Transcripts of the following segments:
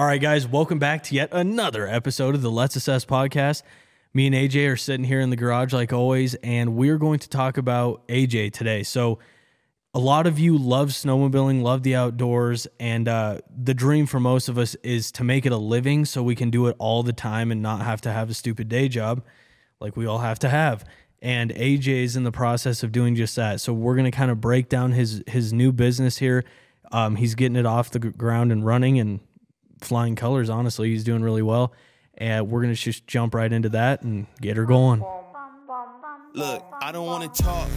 All right, guys, welcome back to yet another episode of the Let's Assess podcast. Me and AJ are sitting here in the garage like always, and we're going to talk about AJ today. So, a lot of you love snowmobiling, love the outdoors, and uh, the dream for most of us is to make it a living so we can do it all the time and not have to have a stupid day job like we all have to have. And AJ is in the process of doing just that. So we're going to kind of break down his his new business here. Um, he's getting it off the ground and running and flying colors. Honestly, he's doing really well. And we're going to just jump right into that and get her going. Look, I don't want to talk.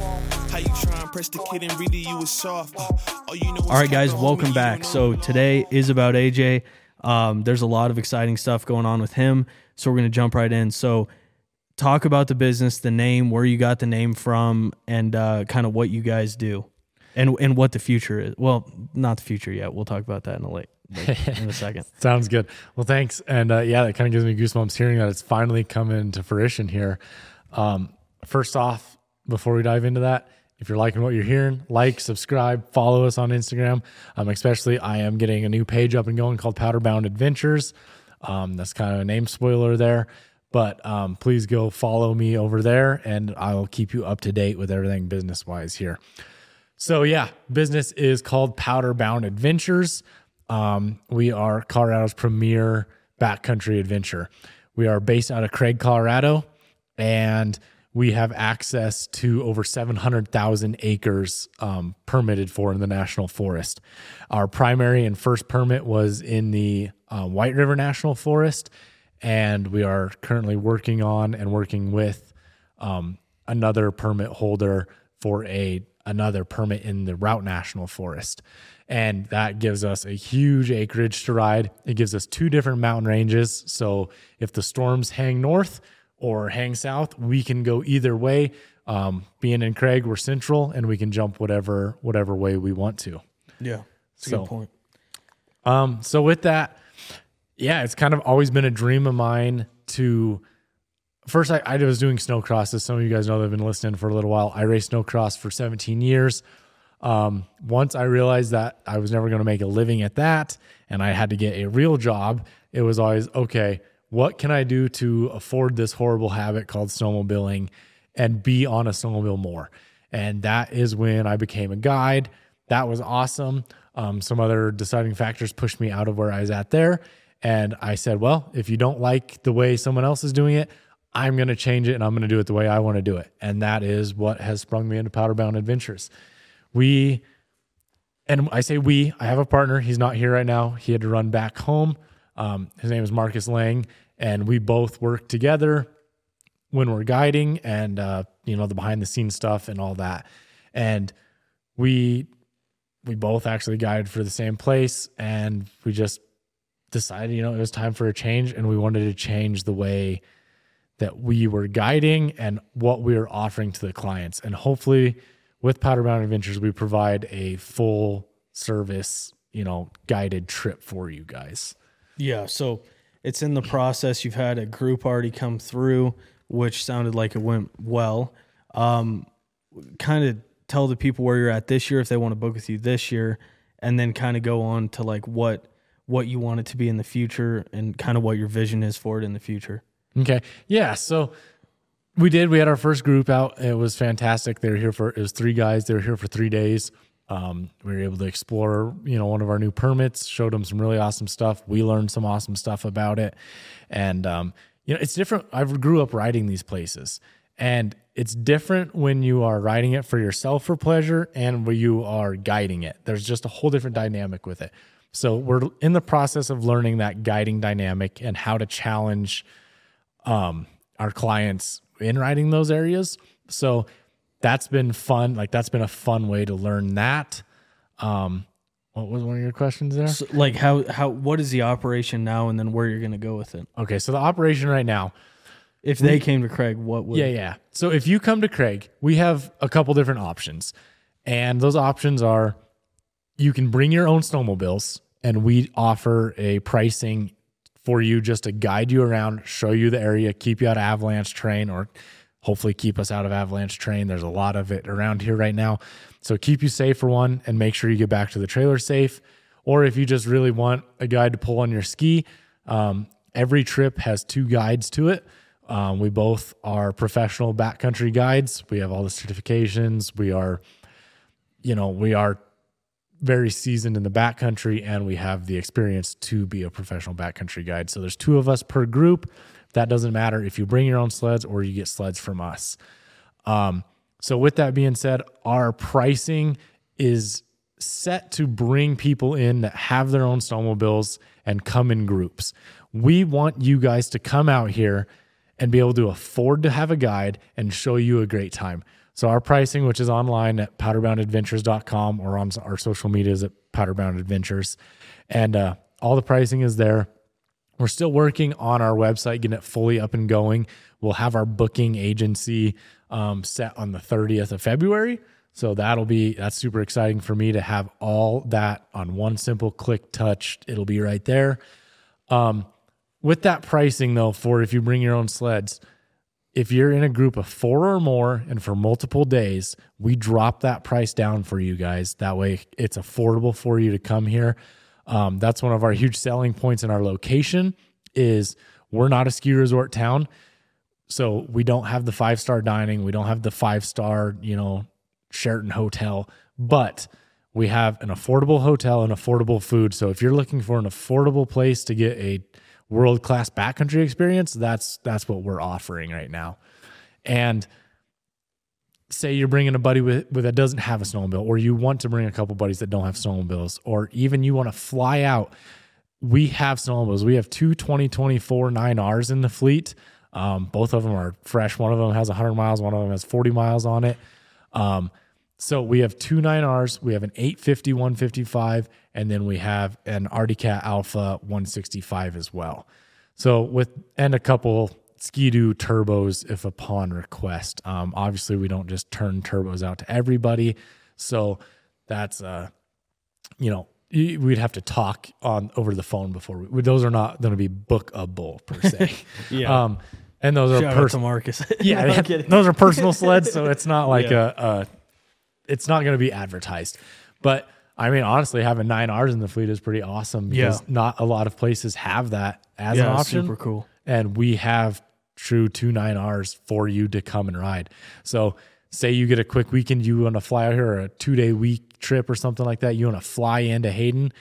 How you try and press the kid and really you was soft. All, you know all right, guys, welcome back. So today is about AJ. Um, there's a lot of exciting stuff going on with him. So we're going to jump right in. So talk about the business, the name, where you got the name from, and uh, kind of what you guys do, and and what the future is. Well, not the future yet. We'll talk about that in a late. In a second. Sounds good. Well, thanks. And uh, yeah, that kind of gives me goosebumps hearing that it's finally coming to fruition here. Um, first off, before we dive into that, if you're liking what you're hearing, like, subscribe, follow us on Instagram. Um, especially, I am getting a new page up and going called Powderbound Adventures. Um, that's kind of a name spoiler there. But um, please go follow me over there and I'll keep you up to date with everything business wise here. So, yeah, business is called Powder Bound Adventures. Um, we are Colorado's premier backcountry adventure. We are based out of Craig, Colorado, and we have access to over 700,000 acres um, permitted for in the national forest. Our primary and first permit was in the uh, White River National Forest, and we are currently working on and working with um, another permit holder for a another permit in the Routt National Forest. And that gives us a huge acreage to ride. It gives us two different mountain ranges. So if the storms hang north or hang south, we can go either way. Um, being in Craig, we're central and we can jump whatever whatever way we want to. Yeah, that's so, a good point. Um, so with that, yeah, it's kind of always been a dream of mine to. First, I, I was doing snowcross, as some of you guys know they've been listening for a little while. I raced snowcross for 17 years. Um, once I realized that I was never going to make a living at that and I had to get a real job, it was always okay, what can I do to afford this horrible habit called snowmobiling and be on a snowmobile more? And that is when I became a guide. That was awesome. Um, some other deciding factors pushed me out of where I was at there. And I said, well, if you don't like the way someone else is doing it, I'm going to change it and I'm going to do it the way I want to do it. And that is what has sprung me into Powderbound Adventures. We, and I say we, I have a partner. He's not here right now. He had to run back home. Um, his name is Marcus Lang, and we both work together when we're guiding and, uh, you know, the behind the scenes stuff and all that. And we, we both actually guided for the same place and we just decided, you know, it was time for a change and we wanted to change the way that we were guiding and what we were offering to the clients. And hopefully with Powder Mountain Adventures, we provide a full service, you know, guided trip for you guys. Yeah. So it's in the process. You've had a group already come through, which sounded like it went well. Um, kind of tell the people where you're at this year if they want to book with you this year, and then kind of go on to like what what you want it to be in the future and kind of what your vision is for it in the future. Okay. Yeah. So we did. We had our first group out. It was fantastic. They were here for, it was three guys. They were here for three days. Um, we were able to explore, you know, one of our new permits, showed them some really awesome stuff. We learned some awesome stuff about it. And, um, you know, it's different. I grew up riding these places and it's different when you are riding it for yourself for pleasure and when you are guiding it. There's just a whole different dynamic with it. So we're in the process of learning that guiding dynamic and how to challenge um, our clients in riding those areas. So that's been fun. Like that's been a fun way to learn that. Um, what was one of your questions there? So, like how how what is the operation now, and then where you're going to go with it? Okay, so the operation right now. If they we, came to Craig, what would? Yeah, yeah. So if you come to Craig, we have a couple different options, and those options are you can bring your own snowmobiles and we offer a pricing for you just to guide you around, show you the area, keep you out of avalanche terrain, or hopefully keep us out of avalanche terrain. There's a lot of it around here right now. So keep you safe for one and make sure you get back to the trailer safe. Or if you just really want a guide to pull on your ski, um, every trip has two guides to it. Um, we both are professional backcountry guides. We have all the certifications. We are, you know, we are very seasoned in the backcountry and we have the experience to be a professional backcountry guide. So there's two of us per group. That doesn't matter if you bring your own sleds or you get sleds from us. Um, so with that being said, our pricing is set to bring people in that have their own snowmobiles and come in groups. We want you guys to come out here and be able to afford to have a guide and show you a great time. So our pricing, which is online at powderboundadventures.com or on our social medias at powderbound adventures, and uh, all the pricing is there. We're still working on our website, getting it fully up and going. We'll have our booking agency um, set on the 30th of February. So that'll be that's super exciting for me to have all that on one simple click touch. It'll be right there. Um, with that pricing though, for if you bring your own sleds, if you're in a group of four or more and for multiple days, we drop that price down for you guys. That way it's affordable for you to come here. Um, that's one of our huge selling points in our location is we're not a ski resort town. So we don't have the five star dining. We don't have the five star, you know, Sheraton hotel, but we have an affordable hotel and affordable food. So if you're looking for an affordable place to get a world class backcountry experience, that's that's what we're offering right now. And say you're bringing a buddy with, with that doesn't have a snowmobile, or you want to bring a couple buddies that don't have snowmobiles, or even you want to fly out. We have snowmobiles. We have two 2024 9Rs in the fleet. Um, both of them are fresh. One of them has 100 miles. One of them has 40 miles on it. Um, so we have two 9Rs. We have an 850 155, and then we have an Arctic Cat Alpha 165 as well. So with and a couple Ski-Doo turbos if upon request. Um, obviously, we don't just turn turbos out to everybody, so that's uh, you know we'd have to talk on over the phone before we, those are not going to be bookable per se. yeah. Um, and those Shout are personal. Marcus. Yeah, No, I'm they- kidding. those are personal sleds, so it's not like Yeah. a, a it's not going to be advertised. But I mean, honestly, having nine R's in the fleet is pretty awesome because Yeah. not a lot of places have that as an option super cool. and we have true two nine R's for you to come and ride. So say you get a quick weekend, you want to fly out here or a two day week trip or something like that, you want to fly into Hayden,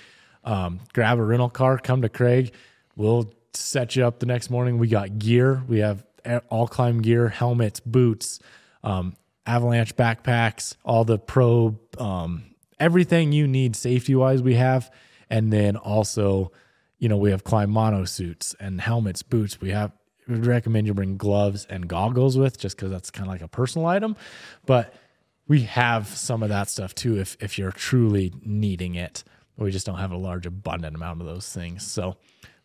um, grab a rental car, come to Craig. We'll set you up the next morning. We got gear. We have all climb gear, helmets, boots, um, avalanche backpacks, all the pro, um, everything you need safety wise, we have. And then also, you know, we have climb mono suits and helmets, boots. We have, we recommend you bring gloves and goggles with just because that's kind of like a personal item. But we have some of that stuff too if, if you're truly needing it. We just don't have a large, abundant amount of those things. So,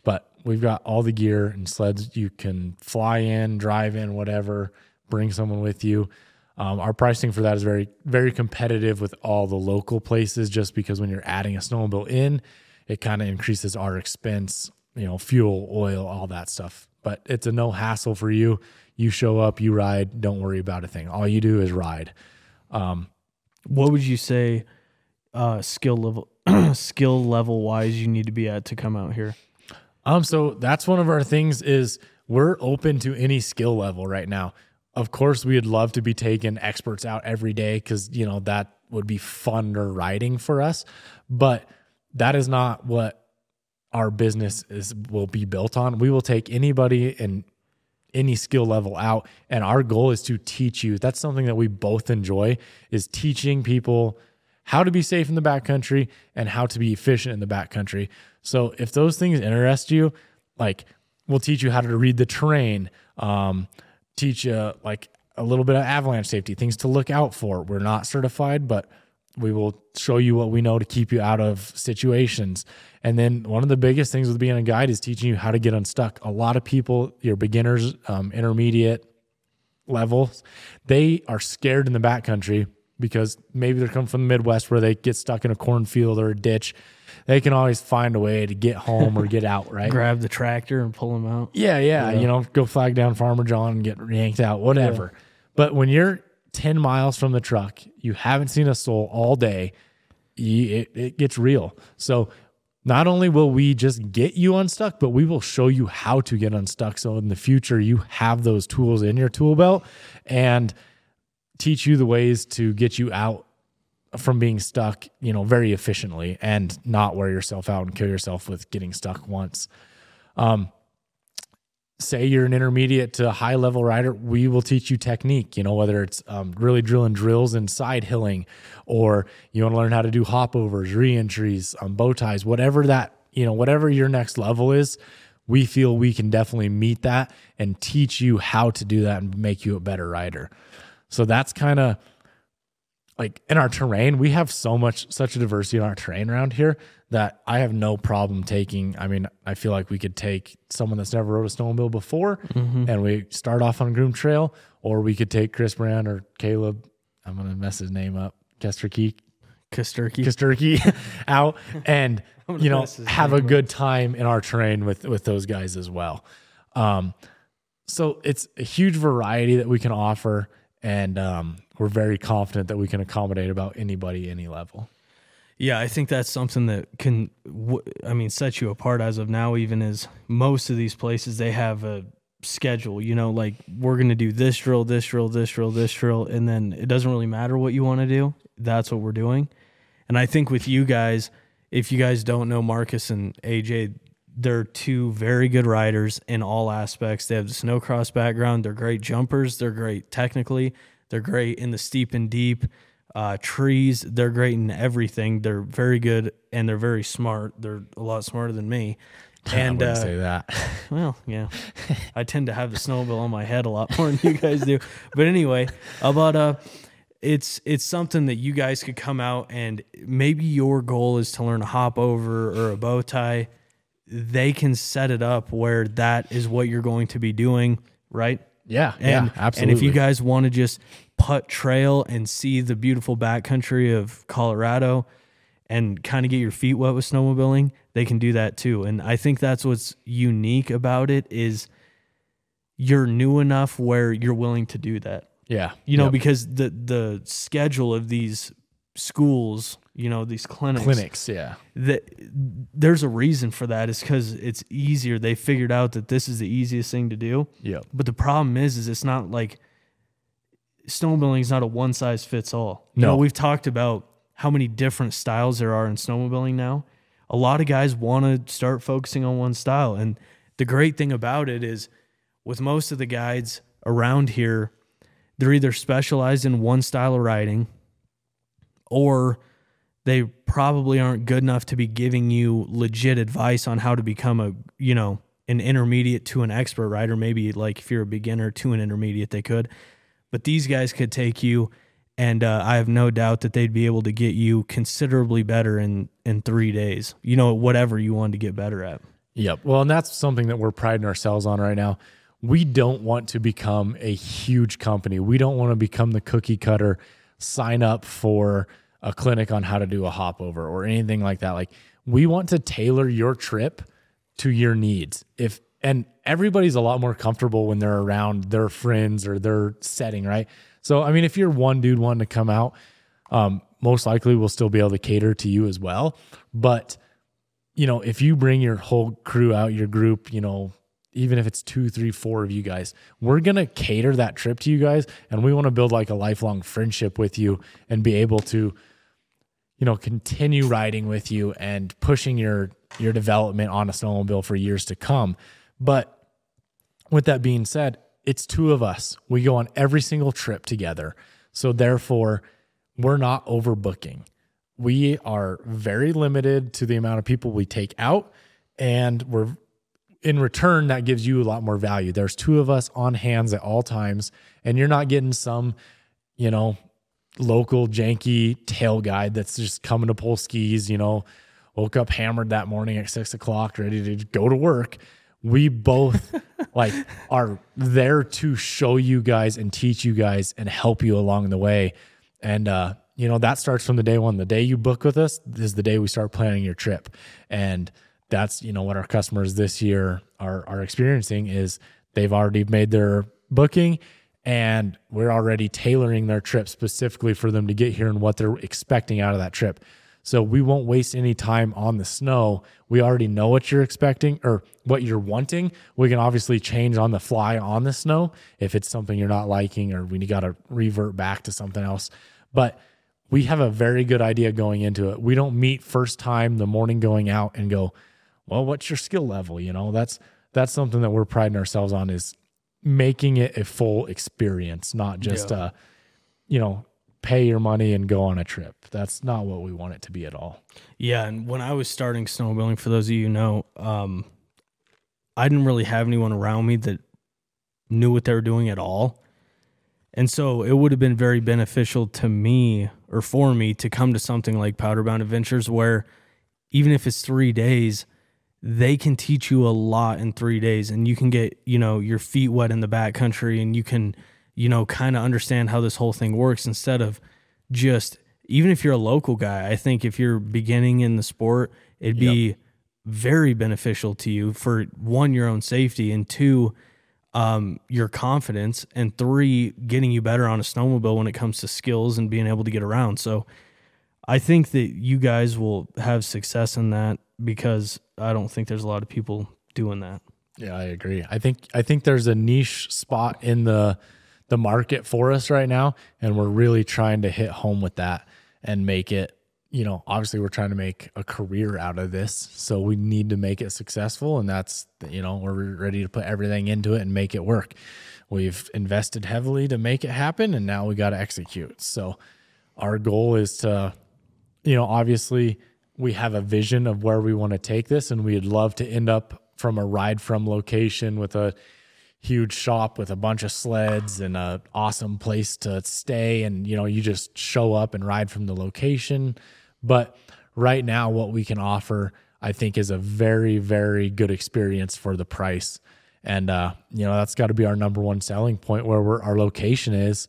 but we've got all the gear and sleds you can fly in, drive in, whatever, bring someone with you. Um, our pricing for that is very, very competitive with all the local places just because when you're adding a snowmobile in, it kind of increases our expense, you know, fuel, oil, all that stuff. But it's a no hassle for you. You show up, you ride, don't worry about a thing. All you do is ride. What would you say uh, skill level skill level wise you need to be at to come out here? Um, so that's one of our things is we're open to any skill level right now. Of course, we'd love to be taking experts out every day because you know that would be funner riding for us. But that is not what our business is will be built on. We will take anybody and any skill level out and our goal is to teach you that's something that we both enjoy is teaching people how to be safe in the backcountry and how to be efficient in the backcountry so if those things interest you like we'll teach you how to read the terrain um, teach you like a little bit of avalanche safety things to look out for we're not certified but we will show you what we know to keep you out of situations. And then one of the biggest things with being a guide is teaching you how to get unstuck. A lot of people, your beginners, um, intermediate levels, they are scared in the backcountry because maybe they're coming from the Midwest where they get stuck in a cornfield or a ditch. They can always find a way to get home or get out, right? Grab the tractor and pull them out. Yeah, yeah, You know, go flag down Farmer John and get yanked out, whatever. But when you're 10 miles from the truck, you haven't seen a soul all day, you, it, it gets real. So not only will we just get you unstuck, but we will show you how to get unstuck. So in the future, you have those tools in your tool belt and teach you the ways to get you out from being stuck, you know, very efficiently and not wear yourself out and kill yourself with getting stuck once. Um, say you're an intermediate to high level rider, we will teach you technique, you know, whether it's um, really drilling drills and side hilling, or you want to learn how to do hopovers, reentries, um, bow ties, whatever that, you know, whatever your next level is, we feel we can definitely meet that and teach you how to do that and make you a better rider. So that's kind of like in our terrain, we have so much, such a diversity in our terrain around here that I have no problem taking. I mean, I feel like we could take someone that's never rode a snowmobile before and we start off on Groom Trail, or we could take Chris Burandt or Caleb. I'm to mess his name up. Kesterke, Kasturkey. Kasturkey out and, you know, have a good time in our terrain with, with those guys as well. Um, so it's a huge variety that we can offer. And um, we're very confident that we can accommodate about anybody, any level. Yeah, I think that's something that can, w- I mean, set you apart as of now. Even as most of these places, they have a schedule. You know, like we're going to do this drill, this drill, this drill, this drill, and then it doesn't really matter what you want to do. That's what we're doing. And I think with you guys, if you guys don't know Marcus and AJ, they're two very good riders in all aspects. They have the snowcross background. They're great jumpers. They're great technically. They're great in the steep and deep uh, trees. They're great in everything. They're very good and they're very smart. They're a lot smarter than me. And I uh, say that. well, yeah, I tend to have the snowball on my head a lot more than you guys do. But anyway, about uh, it's it's something that you guys could come out and maybe your goal is to learn a hop over or a bow tie. They can set it up where that is what you're going to be doing, right? Yeah, And, yeah, absolutely. And if you guys want to just putt trail and see the beautiful backcountry of Colorado and kind of get your feet wet with snowmobiling, they can do that too. And I think that's what's unique about it is you're new enough where you're willing to do that. yeah, You know, Yep. because the the schedule of these schools, you know, these clinics, clinics, yeah, that there's a reason for that. Is because it's easier. They figured out that this is the easiest thing to do. yeah But the problem is, is it's not like snowmobiling is not a one size fits all. You No. know, we've talked about how many different styles there are in snowmobiling now. A lot of guys want to start focusing on one style. And the great thing about it is with most of the guides around here, they're either specialized in one style of riding or they probably aren't good enough to be giving you legit advice on how to become a, you know, an intermediate to an expert right? Or Maybe like if you're a beginner to an intermediate, they could. But these guys could take you, and uh, I have no doubt that they'd be able to get you considerably better in in three days. You know, whatever you wanted to get better at. yep. Well, and that's something that we're priding ourselves on right now. We don't want to become a huge company. We don't want to become the cookie cutter. Sign up for a clinic on how to do a hop over or anything like that. Like we want to tailor your trip to your needs. If and everybody's a lot more comfortable when they're around their friends or their setting, right? So I mean, if you're one dude wanting to come out, um, most likely we'll still be able to cater to you as well. But you know, if you bring your whole crew out, your group, you know, even if it's two, three, four of you guys, we're gonna cater that trip to you guys, and we want to build like a lifelong friendship with you and be able to you know continue riding with you and pushing your your development on a snowmobile for years to come. But with that being said it's two of us. We go on every single trip together. So therefore we're not overbooking. We are very limited to the amount of people we take out and we're in return that gives you a lot more value there's two of us on hands at all times and you're not getting some you know local janky tail guide that's just coming to pull skis, you know, woke up hammered that morning at six o'clock, ready to go to work. We both like are there to show you guys and teach you guys and help you along the way. And uh, you know, that starts from the day one. The day you book with us is the day we start planning your trip. And that's, you know, what our customers this year are are experiencing is they've already made their booking and we're already tailoring their trip specifically for them to get here and what they're expecting out of that trip. So we won't waste any time on the snow. We already know what you're expecting or what you're wanting. We can obviously change on the fly on the snow if it's something you're not liking or we got to revert back to something else. But we have a very good idea going into it. We don't meet first time the morning going out and go, well, what's your skill level? You know, that's that's something that we're priding ourselves on is making it a full experience, not just Yeah. uh, you know, pay your money and go on a trip. That's not what we want it to be at all. Yeah, and when I was starting snowmobiling, for those of you who know, um, I didn't really have anyone around me that knew what they were doing at all. And so it would have been very beneficial to me or for me to come to something like Powderbound Adventures where even if it's three days, they can teach you a lot in three days and you can get, you know, your feet wet in the backcountry and you can, you know, kind of understand how this whole thing works instead of just even if you're a local guy, I think if you're beginning in the sport, it'd be very beneficial to you for one, your own safety, and two, um, your confidence, and three, getting you better on a snowmobile when it comes to skills and being able to get around. So I think that you guys will have success in that because I don't think there's a lot of people doing that. Yeah, I agree. I think I think there's a niche spot in the the market for us right now, and we're really trying to hit home with that and make it. You know, obviously, we're trying to make a career out of this, so we need to make it successful, and that's you know we're ready to put everything into it and make it work. We've invested heavily to make it happen, and now we got to execute. So, our goal is to you know, obviously we have a vision of where we want to take this, and we'd love to end up from a ride from location with a huge shop with a bunch of sleds and an awesome place to stay and you know you just show up and ride from the location. But right now what we can offer i think is a very very good experience for the price. And uh you know that's got to be our number one selling point where our location is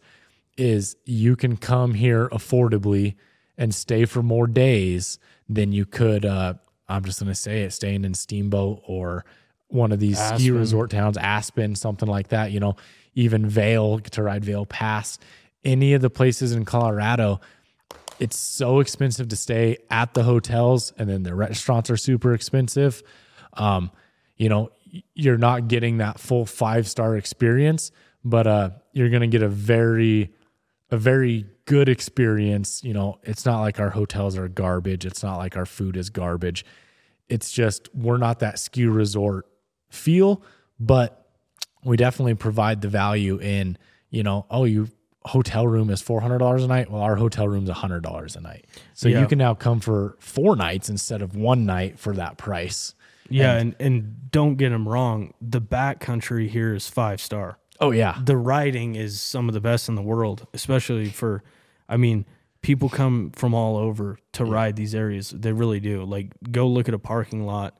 is you can come here affordably and stay for more days than you could uh I'm just going to say it staying in Steamboat or one of these ski resort towns Aspen something like that you know even Vail to ride Vail Pass. Any of the places in Colorado it's so expensive to stay at the hotels and then the restaurants are super expensive. Um you know you're not getting that full five star experience but uh you're going to get a very a very good experience you know it's not like our hotels are garbage it's not like our food is garbage it's just we're not that ski resort feel but we definitely provide the value in you know oh you hotel room is $400 a night well our hotel room's $100 a night so Yeah. you can now come for four nights instead of one night for that price Yeah, and, and don't get them wrong. The backcountry here is five star. oh yeah the riding is some of the best in the world, especially for, I mean, people come from all over to ride these areas. They really do. Like, go look at a parking lot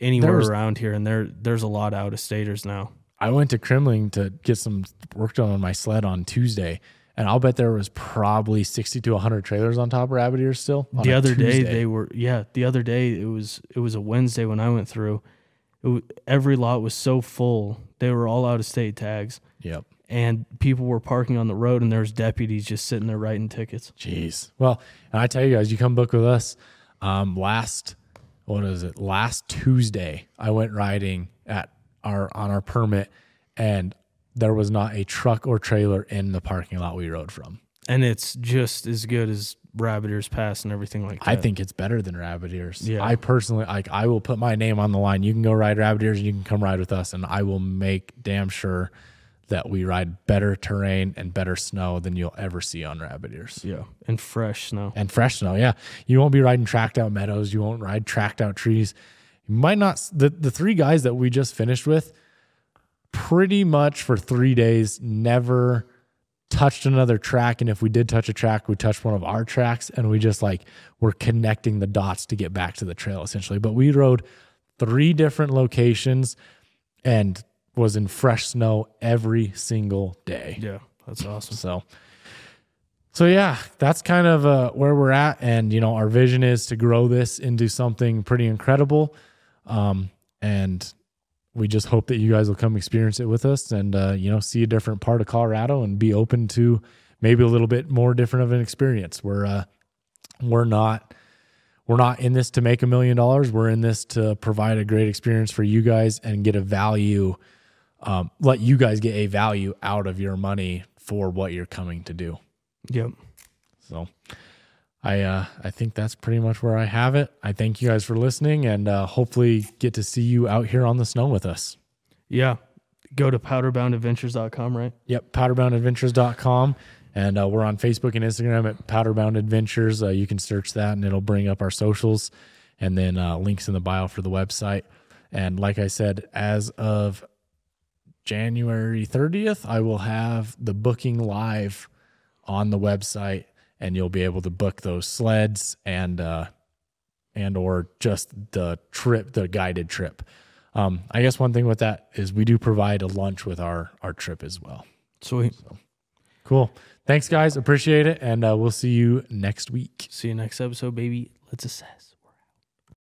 anywhere There's- around here, and there there's a lot of out of staters now. I went to Kremling to get some work done on my sled on Tuesday, and I'll bet there was probably 60 to 100 trailers on top of Rabbit Ears still. the other day they were yeah. The other day it was it was a Wednesday when I went through. It, every lot was so full. They were all out of state tags, Yep. And people were parking on the road, and there was deputies just sitting there writing tickets. Jeez. Well, and I tell you guys, you come book with us. Um, last, what is it? Last Tuesday, I went riding at our on our permit, and there was not a truck or trailer in the parking lot we rode from. and it's just as good as Rabbit Ears Pass and everything like that. I think it's better than Rabbit Ears. Yeah. I personally like. I will put my name on the line. You can go ride Rabbit Ears, and you can come ride with us, and I will make damn sure that we ride better terrain and better snow than you'll ever see on Rabbit Ears. yeah, and fresh snow. and fresh snow. Yeah, you won't be riding tracked out meadows. You won't ride tracked out trees. You might not. The the three guys that we just finished with, pretty much for three days, never touched another track. And if we did touch a track, we touched one of our tracks, and we just like were connecting the dots to get back to the trail essentially. But we rode three different locations and was in fresh snow every single day. Yeah, that's awesome. So, so yeah, that's kind of uh, where we're at, and you know, our vision is to grow this into something pretty incredible, um, and we just hope that you guys will come experience it with us, and uh, you know, see a different part of Colorado, and be open to maybe a little bit more different of an experience. We're uh, we're not we're not in this to make a million dollars. We're in this to provide a great experience for you guys and get a value, um, let you guys get a value out of your money for what you're coming to do. Yep. So I uh, I think that's pretty much where I have it. I thank you guys for listening and uh, hopefully get to see you out here on the snow with us. Yeah. Go to powderboundadventures.com, right? Yep, powderboundadventures.com. And uh, we're on Facebook and Instagram at Powderbound Adventures. Uh, you can search that and it'll bring up our socials and then uh, links in the bio for the website. And like I said, as of January 30th, I will have the booking live on the website and you'll be able to book those sleds and uh, and or just the trip, the guided trip. Um, I guess one thing with that is we do provide a lunch with our our trip as well. Sweet. Cool. Thanks, guys. Appreciate it. And uh, we'll see you next week. See you next episode, baby. Let's assess.